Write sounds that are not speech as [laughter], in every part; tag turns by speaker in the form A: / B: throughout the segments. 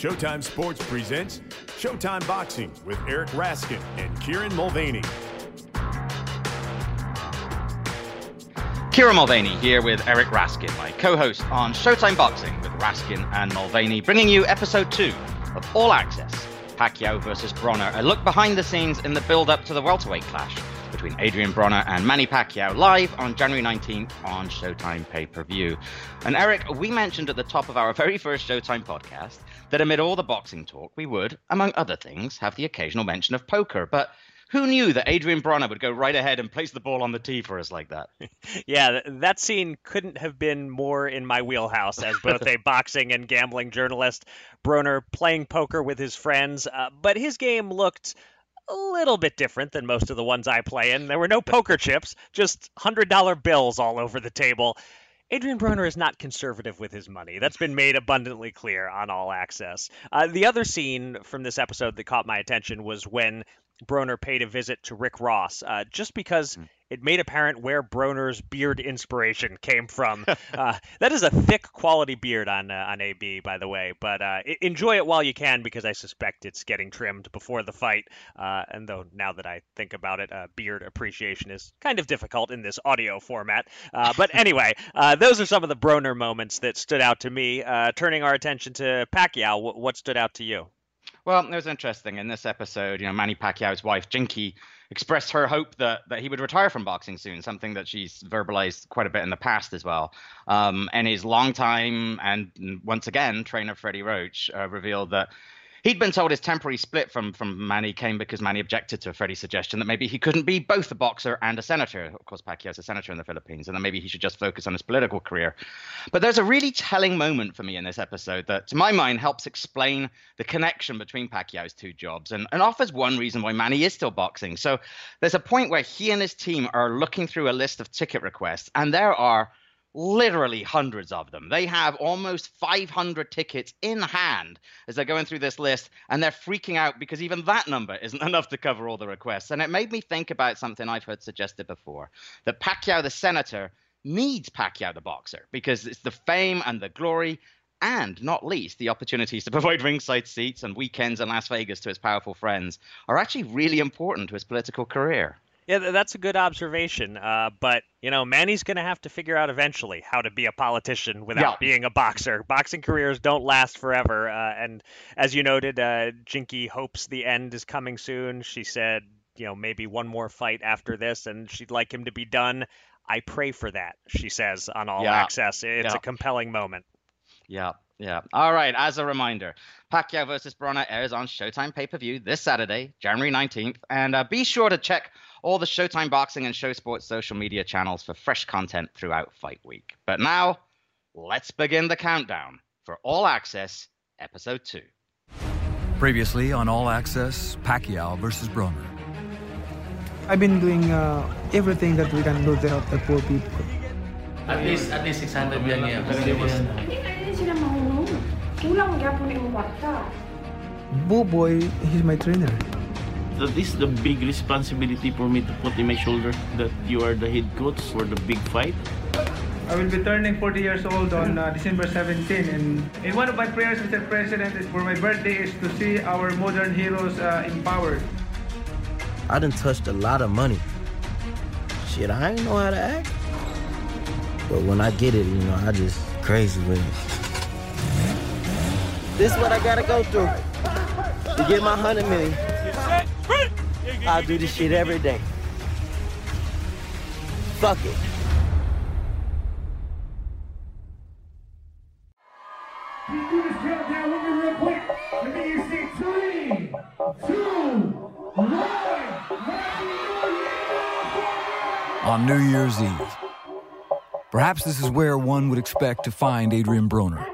A: Showtime Sports presents Showtime Boxing with Eric Raskin and Kieran Mulvaney.
B: Kieran Mulvaney here with Eric Raskin, my co host on Showtime Boxing with Raskin and Mulvaney, bringing you episode two of All Access Pacquiao versus Broner, a look behind the scenes in the build up to the welterweight clash between Adrian Broner and Manny Pacquiao live on January 19th on Showtime pay per view. And Eric, we mentioned at the top of our [laughs] very first Showtime podcast that amid all the boxing talk, we would, among other things, have the occasional mention of poker. But who knew that Adrian Broner would go right ahead and place the ball on the tee for us like that? [laughs]
C: yeah, that scene couldn't have been more in my wheelhouse as both a [laughs] boxing and gambling journalist. Broner playing poker with his friends, uh, but his game looked a little bit different than most of the ones I play in. There were no poker chips, just $100 bills all over the table. Adrian Broner is not conservative with his money. That's been made abundantly clear on All Access. Uh, the other scene from this episode that caught my attention was when Broner paid a visit to Rick Ross, uh, just because mm it made apparent where Broner's beard inspiration came from. [laughs] uh, that is a thick quality beard on uh, on AB, by the way. But uh, enjoy it while you can, because I suspect it's getting trimmed before the fight. Uh, and though now that I think about it, uh, beard appreciation is kind of difficult in this audio format. Uh, but [laughs] anyway, those are some of the Broner moments that stood out to me. turning our attention to Pacquiao, what stood out to you?
B: Well, it was interesting in this episode. You know, Manny Pacquiao's wife, Jinky expressed her hope that that he would retire from boxing soon, something that she's verbalized quite a bit in the past as well. Um, and his longtime and once again trainer Freddie Roach uh, revealed that He'd been told his temporary split from, from Manny came because Manny objected to Freddie's suggestion that maybe he couldn't be both a boxer and a senator. Of course, Pacquiao's a senator in the Philippines, and that maybe he should just focus on his political career. But there's a really telling moment for me in this episode that, to my mind, helps explain the connection between Pacquiao's two jobs and, and offers one reason why Manny is still boxing. So there's a point where he and his team are looking through a list of ticket requests, and there are literally hundreds of them. They have almost 500 tickets in hand as they're going through this list, and they're freaking out because even that number isn't [laughs] enough to cover all the requests. And it made me think about something I've heard suggested before that Pacquiao, the senator, needs Pacquiao, the boxer, because it's the fame and the glory. And not least, the opportunities to [laughs] provide ringside seats and weekends in Las Vegas to his powerful friends are actually really important to his political career.
C: Yeah, that's a good observation. Uh, but you know, Manny's going to have to figure out eventually how to be a politician without yeah. being a boxer. Boxing careers don't last forever. Uh, and as you noted, uh, Jinky hopes the end is coming soon. She said, you know, maybe one more fight after this, and she'd like him to be done. I pray for that, she says on All yeah. Access. It's yeah. a compelling moment.
B: Yeah, yeah. All right. As a reminder, Pacquiao versus Broner airs on Showtime pay per view this Saturday, January 19th. And uh, be sure to check all the Showtime Boxing and Show Sports social media channels for fresh content throughout Fight Week. But now, let's begin the countdown for All Access Episode 2.
D: Previously on All Access, Pacquiao versus Broner.
E: I've been doing uh, everything that we can do to help the poor people.
F: At least, at least 600 yan ngayon.
G: Hindi sila mahulog. Kulang gyapon yung kwarta.
E: Buboy, he's my trainer
F: that is the big responsibility for me to put in my shoulder that you are the head coach for the big fight.
H: I will be turning 40 years old on uh, December 17 and, and one of my prayers, Mr. President, is for my birthday is to see our modern heroes uh, empowered.
I: I done touched a lot of money. Shit, I ain't know how to act. But when I get it, you know, I just crazy with it. This is what I gotta go through to get my 100 million. I do this shit every day. Fuck it.
J: do this countdown with me real quick. Let me you say three, two, one.
D: On New Year's Eve. Perhaps this is where one would expect to find Adrian Broner.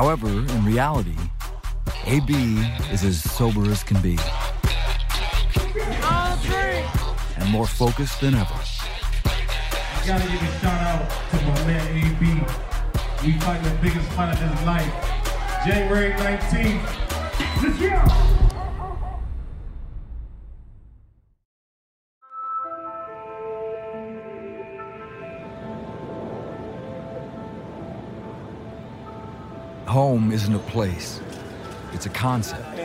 D: However, in reality, AB is as sober as can be. And more focused than ever.
J: I gotta give a shout out to my man AB. We fight the biggest fight of his life. January 19th. Let's go!
D: Home isn't a place, it's a concept.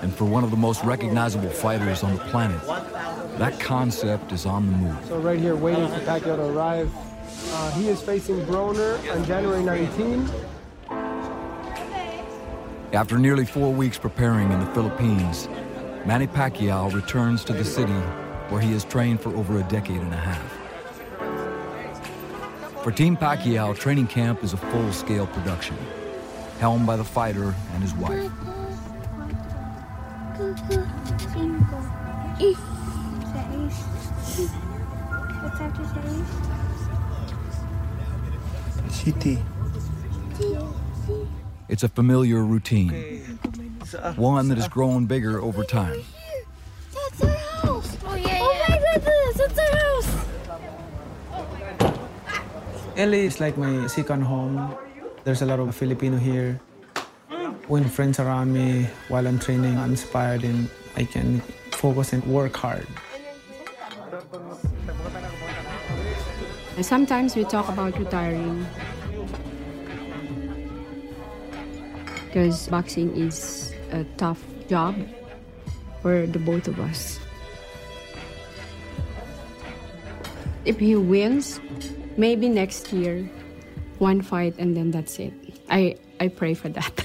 D: And for one of the most recognizable fighters on the planet, that concept is on the move.
K: So right here, waiting for Pacquiao to arrive. Uh, he is facing Broner on January 19.
D: After nearly four weeks preparing in the Philippines, Manny Pacquiao returns to the city where he has trained for over a decade and a half. For Team Pacquiao, training camp is a full-scale production, helmed by the fighter and his wife.
E: City.
D: It's a familiar routine, one that has grown bigger over time.
J: That's our house. Oh, yeah, oh my goodness, it's our house.
E: LA is like my second home. There's a lot of Filipino here. When friends around me while I'm training, I'm inspired and I can focus and work hard.
L: Sometimes we talk about retiring because boxing is a tough job for the both of us. If he wins, maybe next year, one fight and then that's it. I I pray for that.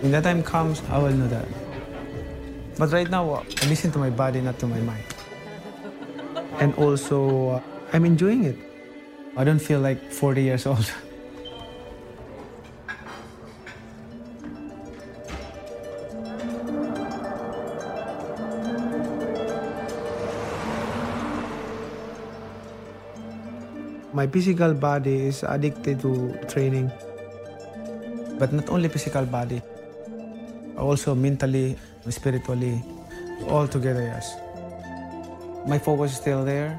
E: When that time comes, I will know that. But right now, I listen to my body, not to my mind. And also, uh, I'm enjoying it. I don't feel like 40 years old. [laughs] My physical body is addicted to training. But not only physical body, also mentally, spiritually, all together, yes. My focus is still there.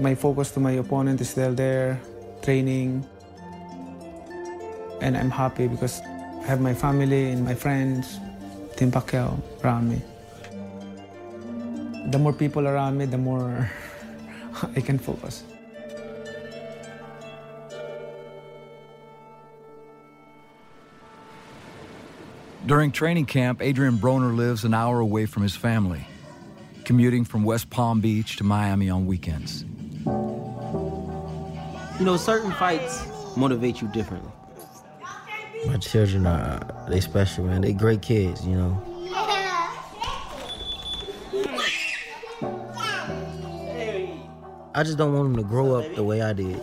E: My focus to my opponent is still there, training. And I'm happy because I have my family and my friends, Team Pacquiao around me. The more people around me, the more [laughs] I can focus.
D: During training camp, Adrian Broner lives an hour away from his family, commuting from West Palm Beach to Miami on weekends.
I: You know, certain fights motivate you differently. My children are they special, man. They great kids, you know. I just don't want them to grow up the way I did.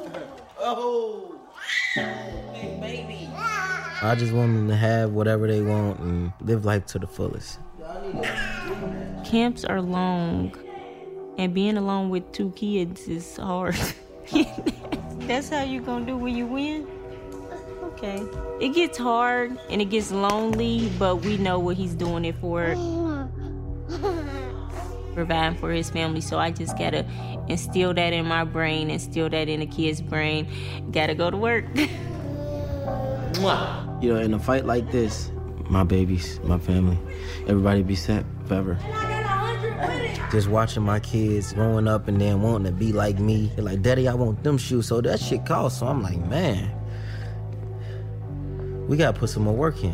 I: I just want them to have whatever they want and live life to the fullest.
M: Camps are long, and being alone with two kids is hard. [laughs] That's how you gonna do when you win? Okay. It gets hard and it gets lonely, but we know what he's doing it for. Providing for his family, so I just gotta instill that in my brain, instill that in the kid's brain. Gotta go to work. [laughs]
I: You know, in a fight like this, my babies, my family, everybody be set forever. Just watching my kids growing up and then wanting to be like me. They're like, Daddy, I want them shoes. So that shit costs. So I'm like, man, we gotta put some more work in.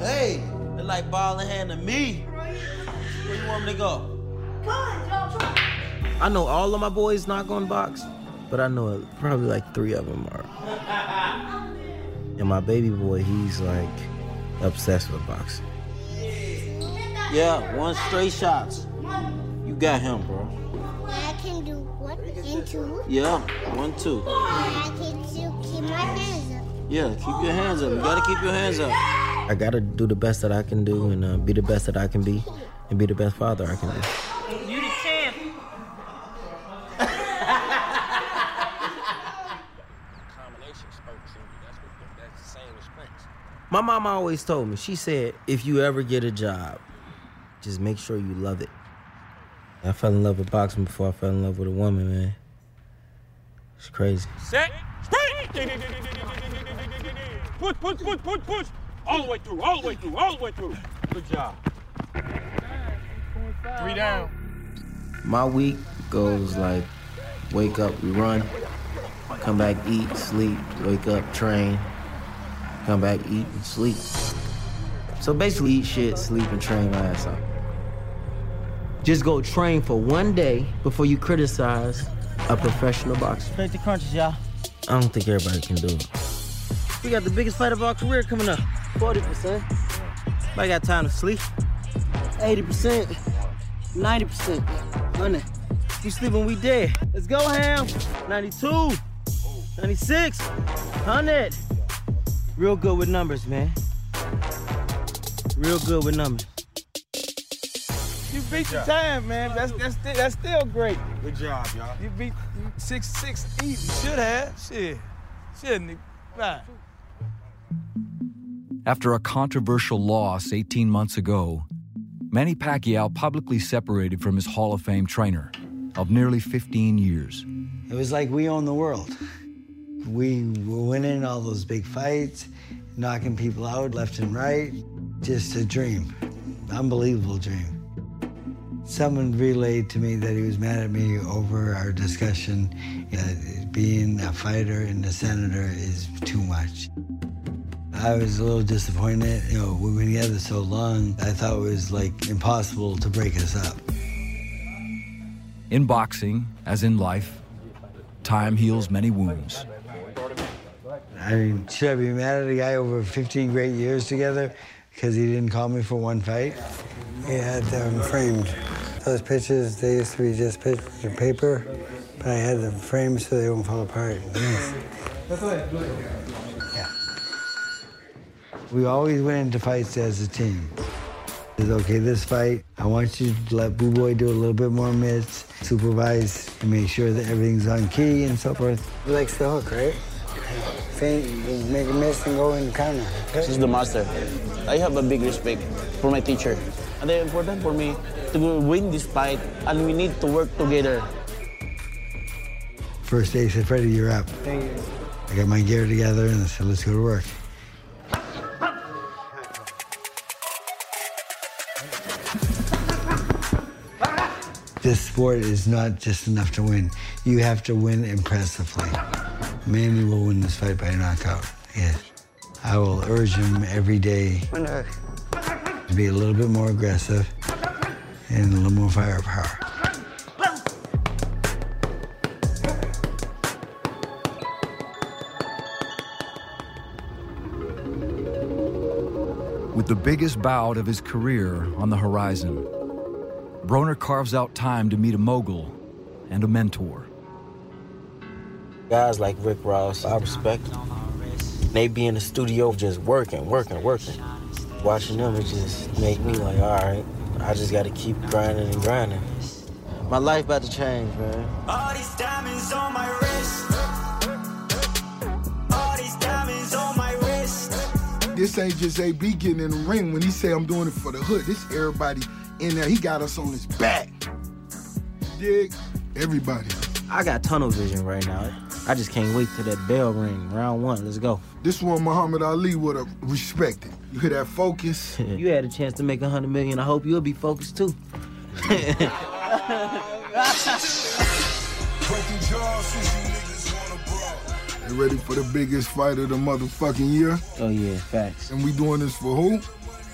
N: Hey, they're like balling hand to me. Where you want me to go?
I: I know all of my boys not gonna box, but I know probably like three of them are. And my baby boy, he's like obsessed with boxing.
N: Yeah, one straight shots. You got him, bro.
J: I can do one and two.
N: Yeah, one, two.
J: I can still keep my hands up.
N: Yeah, keep your hands up. You gotta keep your hands up.
I: I gotta do the best that I can do and uh, be the best that I can be and be the best father I can be.
M: You the champ.
I: My mama always told me, she said, if you ever get a job, just make sure you love it. I fell in love with boxing before I fell in love with a woman, man. It's crazy.
O: Set. Straight. Push, push, push, push, push. All the way through, all the way through, all the way through. Good job. Three down.
I: My week goes like Wake up, we run. Come back, eat, sleep, wake up, train. Come back, eat, and sleep. So basically, eat shit, sleep, and train my ass off. Just go train for one day before you criticize a professional boxer.
N: Straight to crunches, y'all.
I: I don't think everybody can do it.
N: We got the biggest fight of our career coming up. 40%. I got time to sleep. 80%. 90%. 100. We sleep when we dead. Let's go, Ham. 92. 96. 100. Real good with numbers, man. Real good with numbers.
K: You beat your time, man. That's that's still, that's still great.
P: Good job, y'all.
K: You beat you six six easy. Should have. Shit. Shouldn't. Right.
D: After a controversial loss 18 months ago, Manny Pacquiao publicly separated from his Hall of Fame trainer of nearly 15 years.
Q: It was like we own the world. We were winning all those big fights, knocking people out left and right. Just a dream. Unbelievable dream. Someone relayed to me that he was mad at me over our discussion that being a fighter and a senator is too much. I was a little disappointed. You know, we've been together so long, I thought it was like impossible to break us up.
D: In boxing, as in life, time heals many wounds.
Q: I mean, should I be mad at a guy over 15 great years together because he didn't call me for one fight? He had them framed. Those pictures, they used to be just pictures of paper, but I had them framed so they won't fall apart. Yes. Yeah. We always went into fights as a team. It's okay, this fight, I want you to let Buboy do a little bit more mitts, supervise, and make sure that everything's on key and so forth. He likes the hook, right? Feint, make a miss and go in the counter.
N: She's the master. I have a big respect for my teacher. And it's important for me to win this fight, and we need to work together.
Q: First day, he said, Freddie, you're up.
K: Thank you.
Q: I got my gear together and I said, let's go to work. This sport is not just enough to win. You have to win impressively. Manny will win this fight by knockout. Yes. I will urge him every day to be a little bit more aggressive and a little more firepower.
D: With the biggest bout of his career on the horizon, Broner carves out time to meet a mogul and a mentor.
I: Guys like Rick Ross, I respect them. They be in the studio just working, working, working. Watching them, it just make me like, all right, I just got to keep grinding and grinding. My life about to change, man.
J: All these diamonds on my wrist. All these diamonds on my wrist.
P: This ain't just AB getting in the ring when he say I'm doing it for the hood. This everybody in there. He got us on his back. Dig? Everybody.
I: I got tunnel vision right now. I just can't wait till that bell ring. Round one, let's go.
P: This one Muhammad Ali would have respected. You hear that focus? [laughs]
I: you had a chance to make a hundred million. I hope you'll be focused too. [laughs]
P: You ready for the biggest fight of the motherfucking year?
I: Oh yeah, facts.
P: And we doing this for who?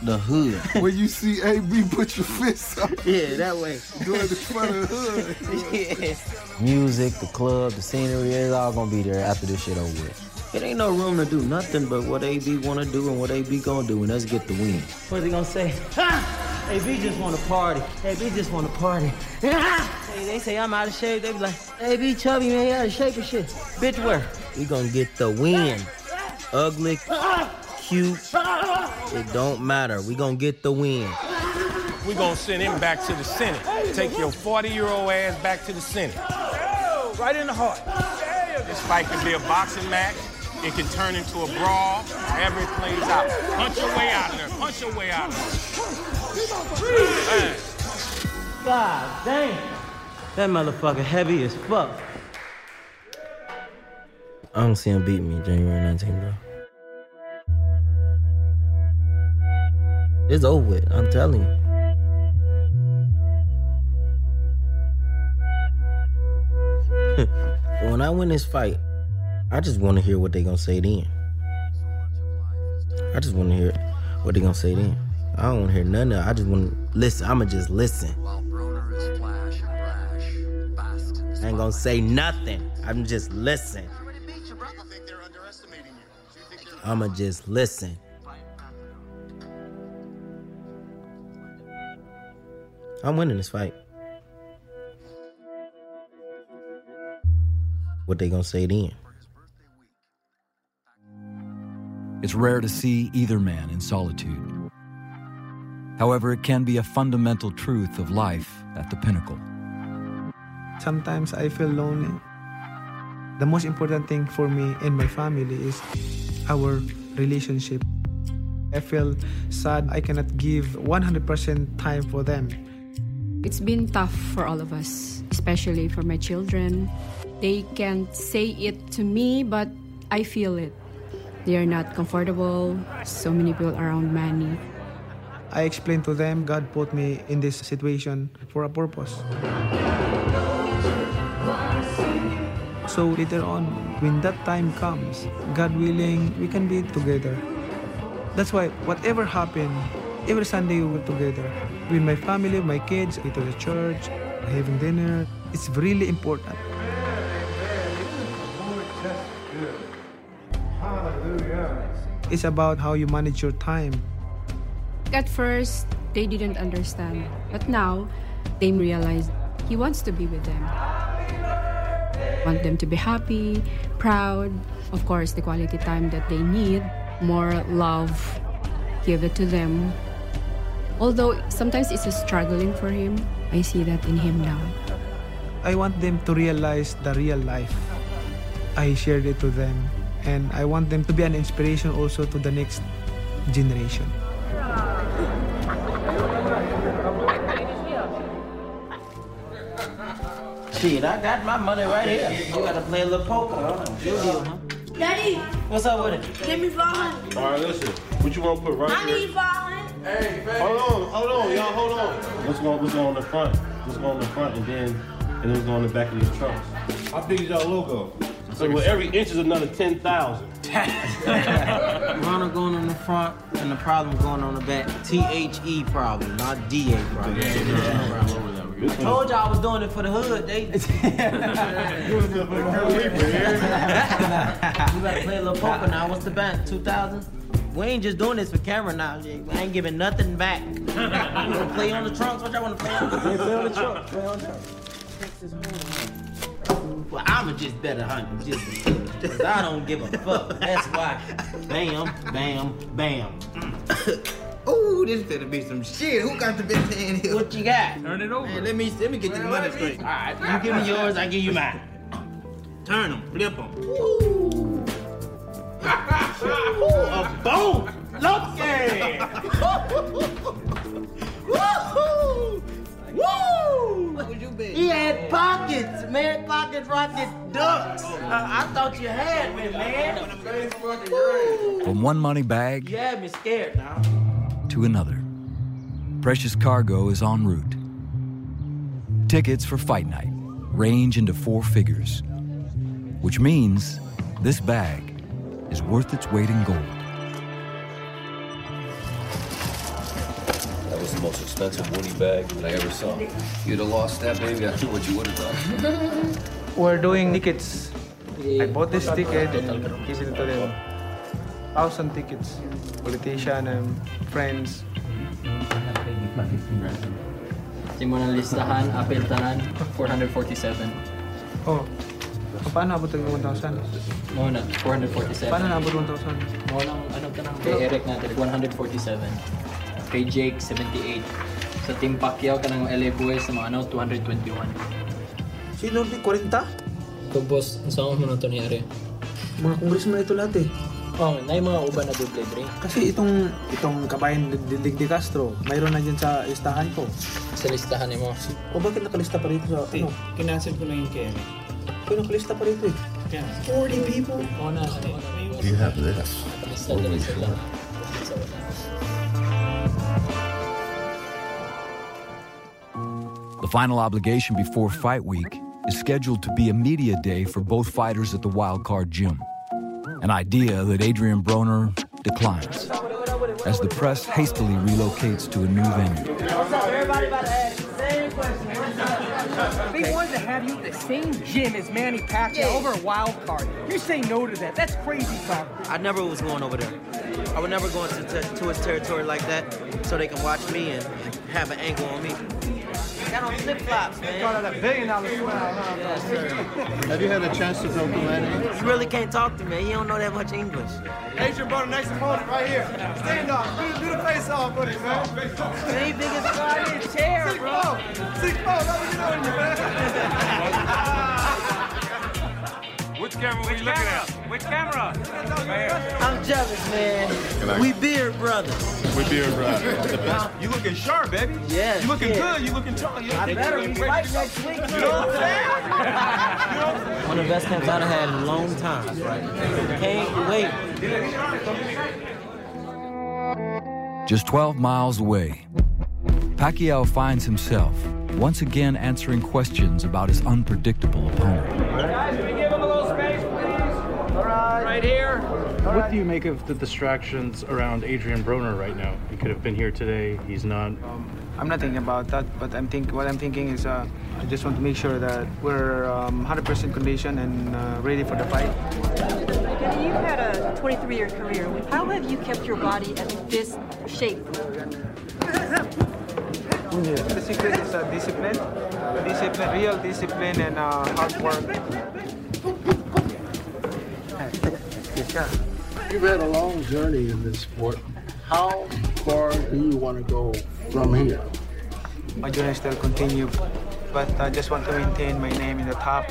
I: The hood. [laughs]
P: when you see AB, put your fists up.
I: Yeah, that way.
P: Doing it for the hood. [laughs]
I: yeah. Music, the club, the scenery, it's all gonna be there after this shit over with. It ain't no room to do nothing but what AB wanna do and what AB gonna do, and let's get the win.
N: What are they gonna say? [laughs] Ha! AB just wanna party. AB just wanna party. hey, they say I'm out of shape. They be like, AB chubby, man, you out of shape and shit. Bitch, where?
I: We gonna get the win. Ugly, uh-uh. Cute, it don't matter. We gonna get the win.
O: We gonna send him back to the Senate. Take your 40-year-old ass back to the Senate. Right in the heart. This fight can be a boxing match. It can turn into a brawl. However it plays out. Punch your way out of there. Punch your way out of there.
N: God damn. That motherfucker heavy as fuck.
I: I don't see him beat me January 19th, bro. It's over with, I'm telling you. [laughs]
R: when I win this fight, I just want to hear what they gonna say then. I just want to hear what they gonna say then. I don't want to hear none of it. I just want to listen. I'ma just listen. I ain't gonna say nothing. I'm just listen. I'ma just listen. I'm winning this fight. What they gonna say then?
D: It's rare to see either man in solitude. However, it can be a fundamental truth of life at the pinnacle.
E: Sometimes I feel lonely. The most important thing for me and my family is our relationship. I feel sad I cannot give 100% time for them.
L: It's been tough for all of us, especially for my children. They can't say it to me, but I feel it. They are not comfortable, so many people around Manny.
E: I explain to them God put me in this situation for a purpose. So later on, when that time comes, God willing, we can be together. That's why whatever happened, every Sunday we were together. With my family, my kids, go to the church, having dinner. It's really important. It's about how you manage your time.
L: At first, they didn't understand, but now they realize he wants to be with them. Want them to be happy, proud, of course, the quality time that they need, more love, give it to them. Although sometimes it's a struggling for him, I see that in him now.
E: I want them to realize the real life. I shared it to them, and I want them to be an inspiration also to the next generation.
I: Shit, I got my money right here. You gotta play a little poker. Your deal, huh?
J: Daddy,
I: What's up with it?
J: give me 500.
S: All right, listen. What you want to put right
J: I
S: here?
J: need 500.
S: Hey, hold on, hold on, y'all, hold on. Let's go, let's go on the front. Let's go on the front and then, and then let's go on the back of your trunks. How big is y'all logo? So well, every inch is another 10,000. [laughs]
I: Ronald going on the front and the problem going on the back. T H E problem, not D A problem. I told y'all I was doing it for the hood. They. you better play a little poker now. What's the bet? Two thousand. We ain't just doing this for camera now. Jay. We ain't giving nothing back. [laughs] you wanna play on the trunks? What y'all wanna play on? play on the trunks. Play on the trunks. Texas hold 'em. Well, I'ma just bet a hundred just because. Cause I don't give a fuck. That's why. Bam, bam, bam. [coughs]
K: Ooh, this better be some shit. Who got the best hand here?
I: What you got?
K: Turn it over. Man, let me let me get this money straight.
I: All right, you give me yours, I give you mine.
K: Turn them, flip them.
I: Ooh, a bone. Woo! Woo!
K: What you bet?
I: He had pockets, man. Pockets, rocket ducks. Uh, I thought you had me, man.
D: From one money bag
I: You had me scared now.
D: to another, precious cargo is en route. Tickets for fight night range into four figures, which means this bag is worth its weight in gold.
T: That was the most expensive Woody bag that I ever saw. You'd have lost that baby, I know what you would have done. [laughs]
E: We're doing tickets. I bought this ticket and give it to them. Thousand tickets. Politician and friends.
U: Yung mga listahan, apel tanan, 447.
E: Oh, paano abot ng 1,000?
U: Muna, 447.
E: Paano naabot 1,000?
U: Muna, ano ka nang Kay Eric natin, 147. Kay Jake, 78. Sa Team Pacquiao ka ng LA Boys, sa mga ano, 221.
E: Sino ulit? 40?
U: Ito boss, saan mo na ito nangyari?
E: Mga congressman ito lahat eh.
U: Oh, na yung mga uban na double pre.
E: Kasi itong itong kabayan Dig de Castro, mayroon na dyan sa listahan ko.
U: Sa listahan mo.
E: O bakit nakalista pa rito sa ano?
U: Kinancel ko lang yung kay Eric.
E: Pero nakalista pa rito eh.
U: Yeah.
E: 40 people?
U: Oo na.
T: You have this.
U: Lista din sila.
D: The final obligation before fight week is scheduled to be a media day for both fighters at the Wildcard Gym. An idea that Adrian Broner declines as the press hastily relocates to a new venue. [laughs]
K: They wanted to have you at the same gym as Manny Pacquiao over a wild card. You say no to that. That's crazy talk.
I: I never was going over there. I would never go into to, to his territory like that so they can watch me and have an angle on me. Got on flip flops, man.
K: Call that a billion dollar swell, huh?
I: Yes.
S: Have you had a chance to talk to Manny?
I: You really can't talk to me. He don't know that much English.
K: Adrian Broner, next opponent right here. Stand up. Do, do the face off with it, man.
I: He big as God in his chair,
K: Six
I: bro.
K: four. Six four. Let me get on you, man. [laughs]
O: Which camera were you looking at? Which camera?
I: I'm jealous, man. We beard brothers.
S: We beer brother.
K: You looking sharp, baby.
I: Yes.
K: You looking
I: yeah.
K: good. You looking tall. You
I: I better be fighting next week. [laughs] You know what I'm saying? One of the best camps I've had in a long time. Can't wait.
D: Just 12 miles away, Pacquiao finds himself once again answering questions about his unpredictable opponent.
K: Right. Right here.
V: What do you make of the distractions around Adrian Broner right now? He could have been here today. He's not.
E: I'm not thinking about that, but I'm think what I'm thinking is uh, I just want to make sure that we're um, 100% condition and uh, ready for the fight.
W: Kenny, you've had a 23-year career. How have you kept your body at this shape?
E: The secret is uh, discipline, discipline, real discipline, and uh, hard work. Good.
X: You've had a long journey in this sport. How far do you want to go from here?
E: My journey still continue, but I just want to maintain my name in the top.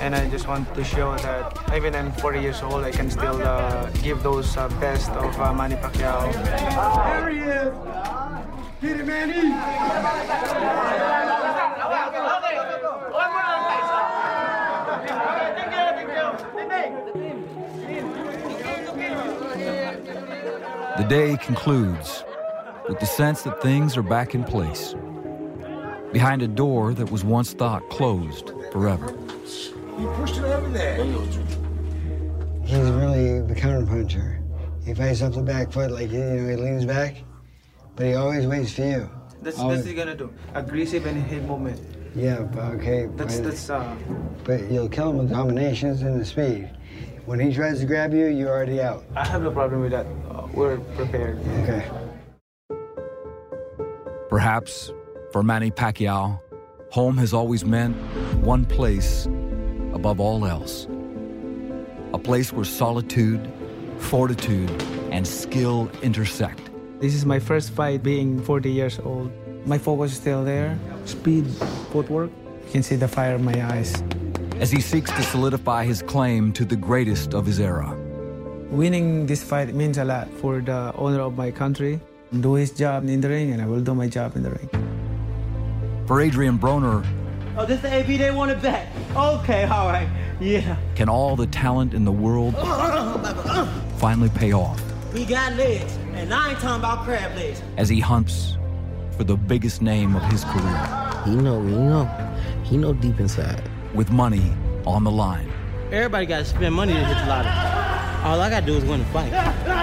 E: And I just want to show that even I'm 40 years old, I can still uh, give those uh, best of uh, Manny Pacquiao.
K: There he is. Get it, Manny.
D: The day concludes with the sense that things are back in place. Behind a door that was once thought closed forever.
K: You pushed it over there.
Q: He's really the counterpuncher. He fights off the back foot, like, you know, he leans back, but he always waits for you.
E: That's
Q: Always.
E: that's what you're gonna do. Aggressive and hit movement.
Q: Yeah, but okay.
E: That's
Q: but,
E: that's uh.
Q: but you'll kill him with combinations and the speed. When he tries to grab you, you're already out.
E: I have no problem with that. We're prepared.
Q: Okay.
D: Perhaps for Manny Pacquiao, home has always meant one place above all else. A place where solitude, fortitude, and skill intersect.
E: This is my first fight being 40 years old. My focus is still there. Speed, footwork. You can see the fire in my eyes.
D: As he seeks to solidify his claim to the greatest of his era.
E: Winning this fight means a lot for the owner of my country. Do his job in the ring, and I will do my job in the ring.
D: For Adrian Broner,
I: Oh, this is the AB they want to bet. Okay, all right. Yeah.
D: can all the talent in the world finally pay off
I: We got legs, and I ain't talking about crab legs.
D: as he hunts for the biggest name of his career?
Y: He know, he know, he know deep inside.
D: With money on the line.
I: Everybody got to spend money to hit the lottery. All I got to do is win a fight.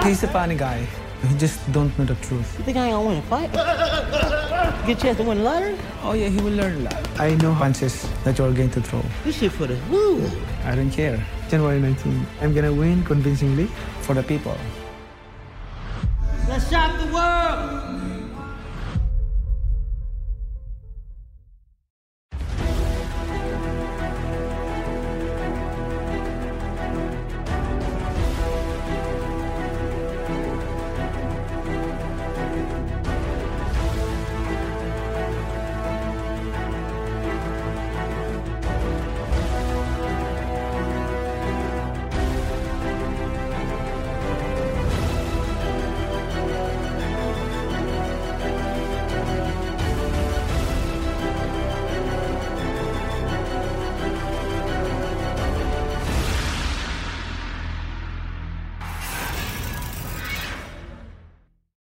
E: He's a funny guy. He just don't know the truth.
I: You think I ain't gonna win a fight? Get a chance to win the lottery?
E: Oh yeah, he will learn a lot. I know punches that you're going to throw.
I: This shit for the woo.
E: I don't care. January 19, I'm gonna win convincingly for the people.
I: Let's shock the world.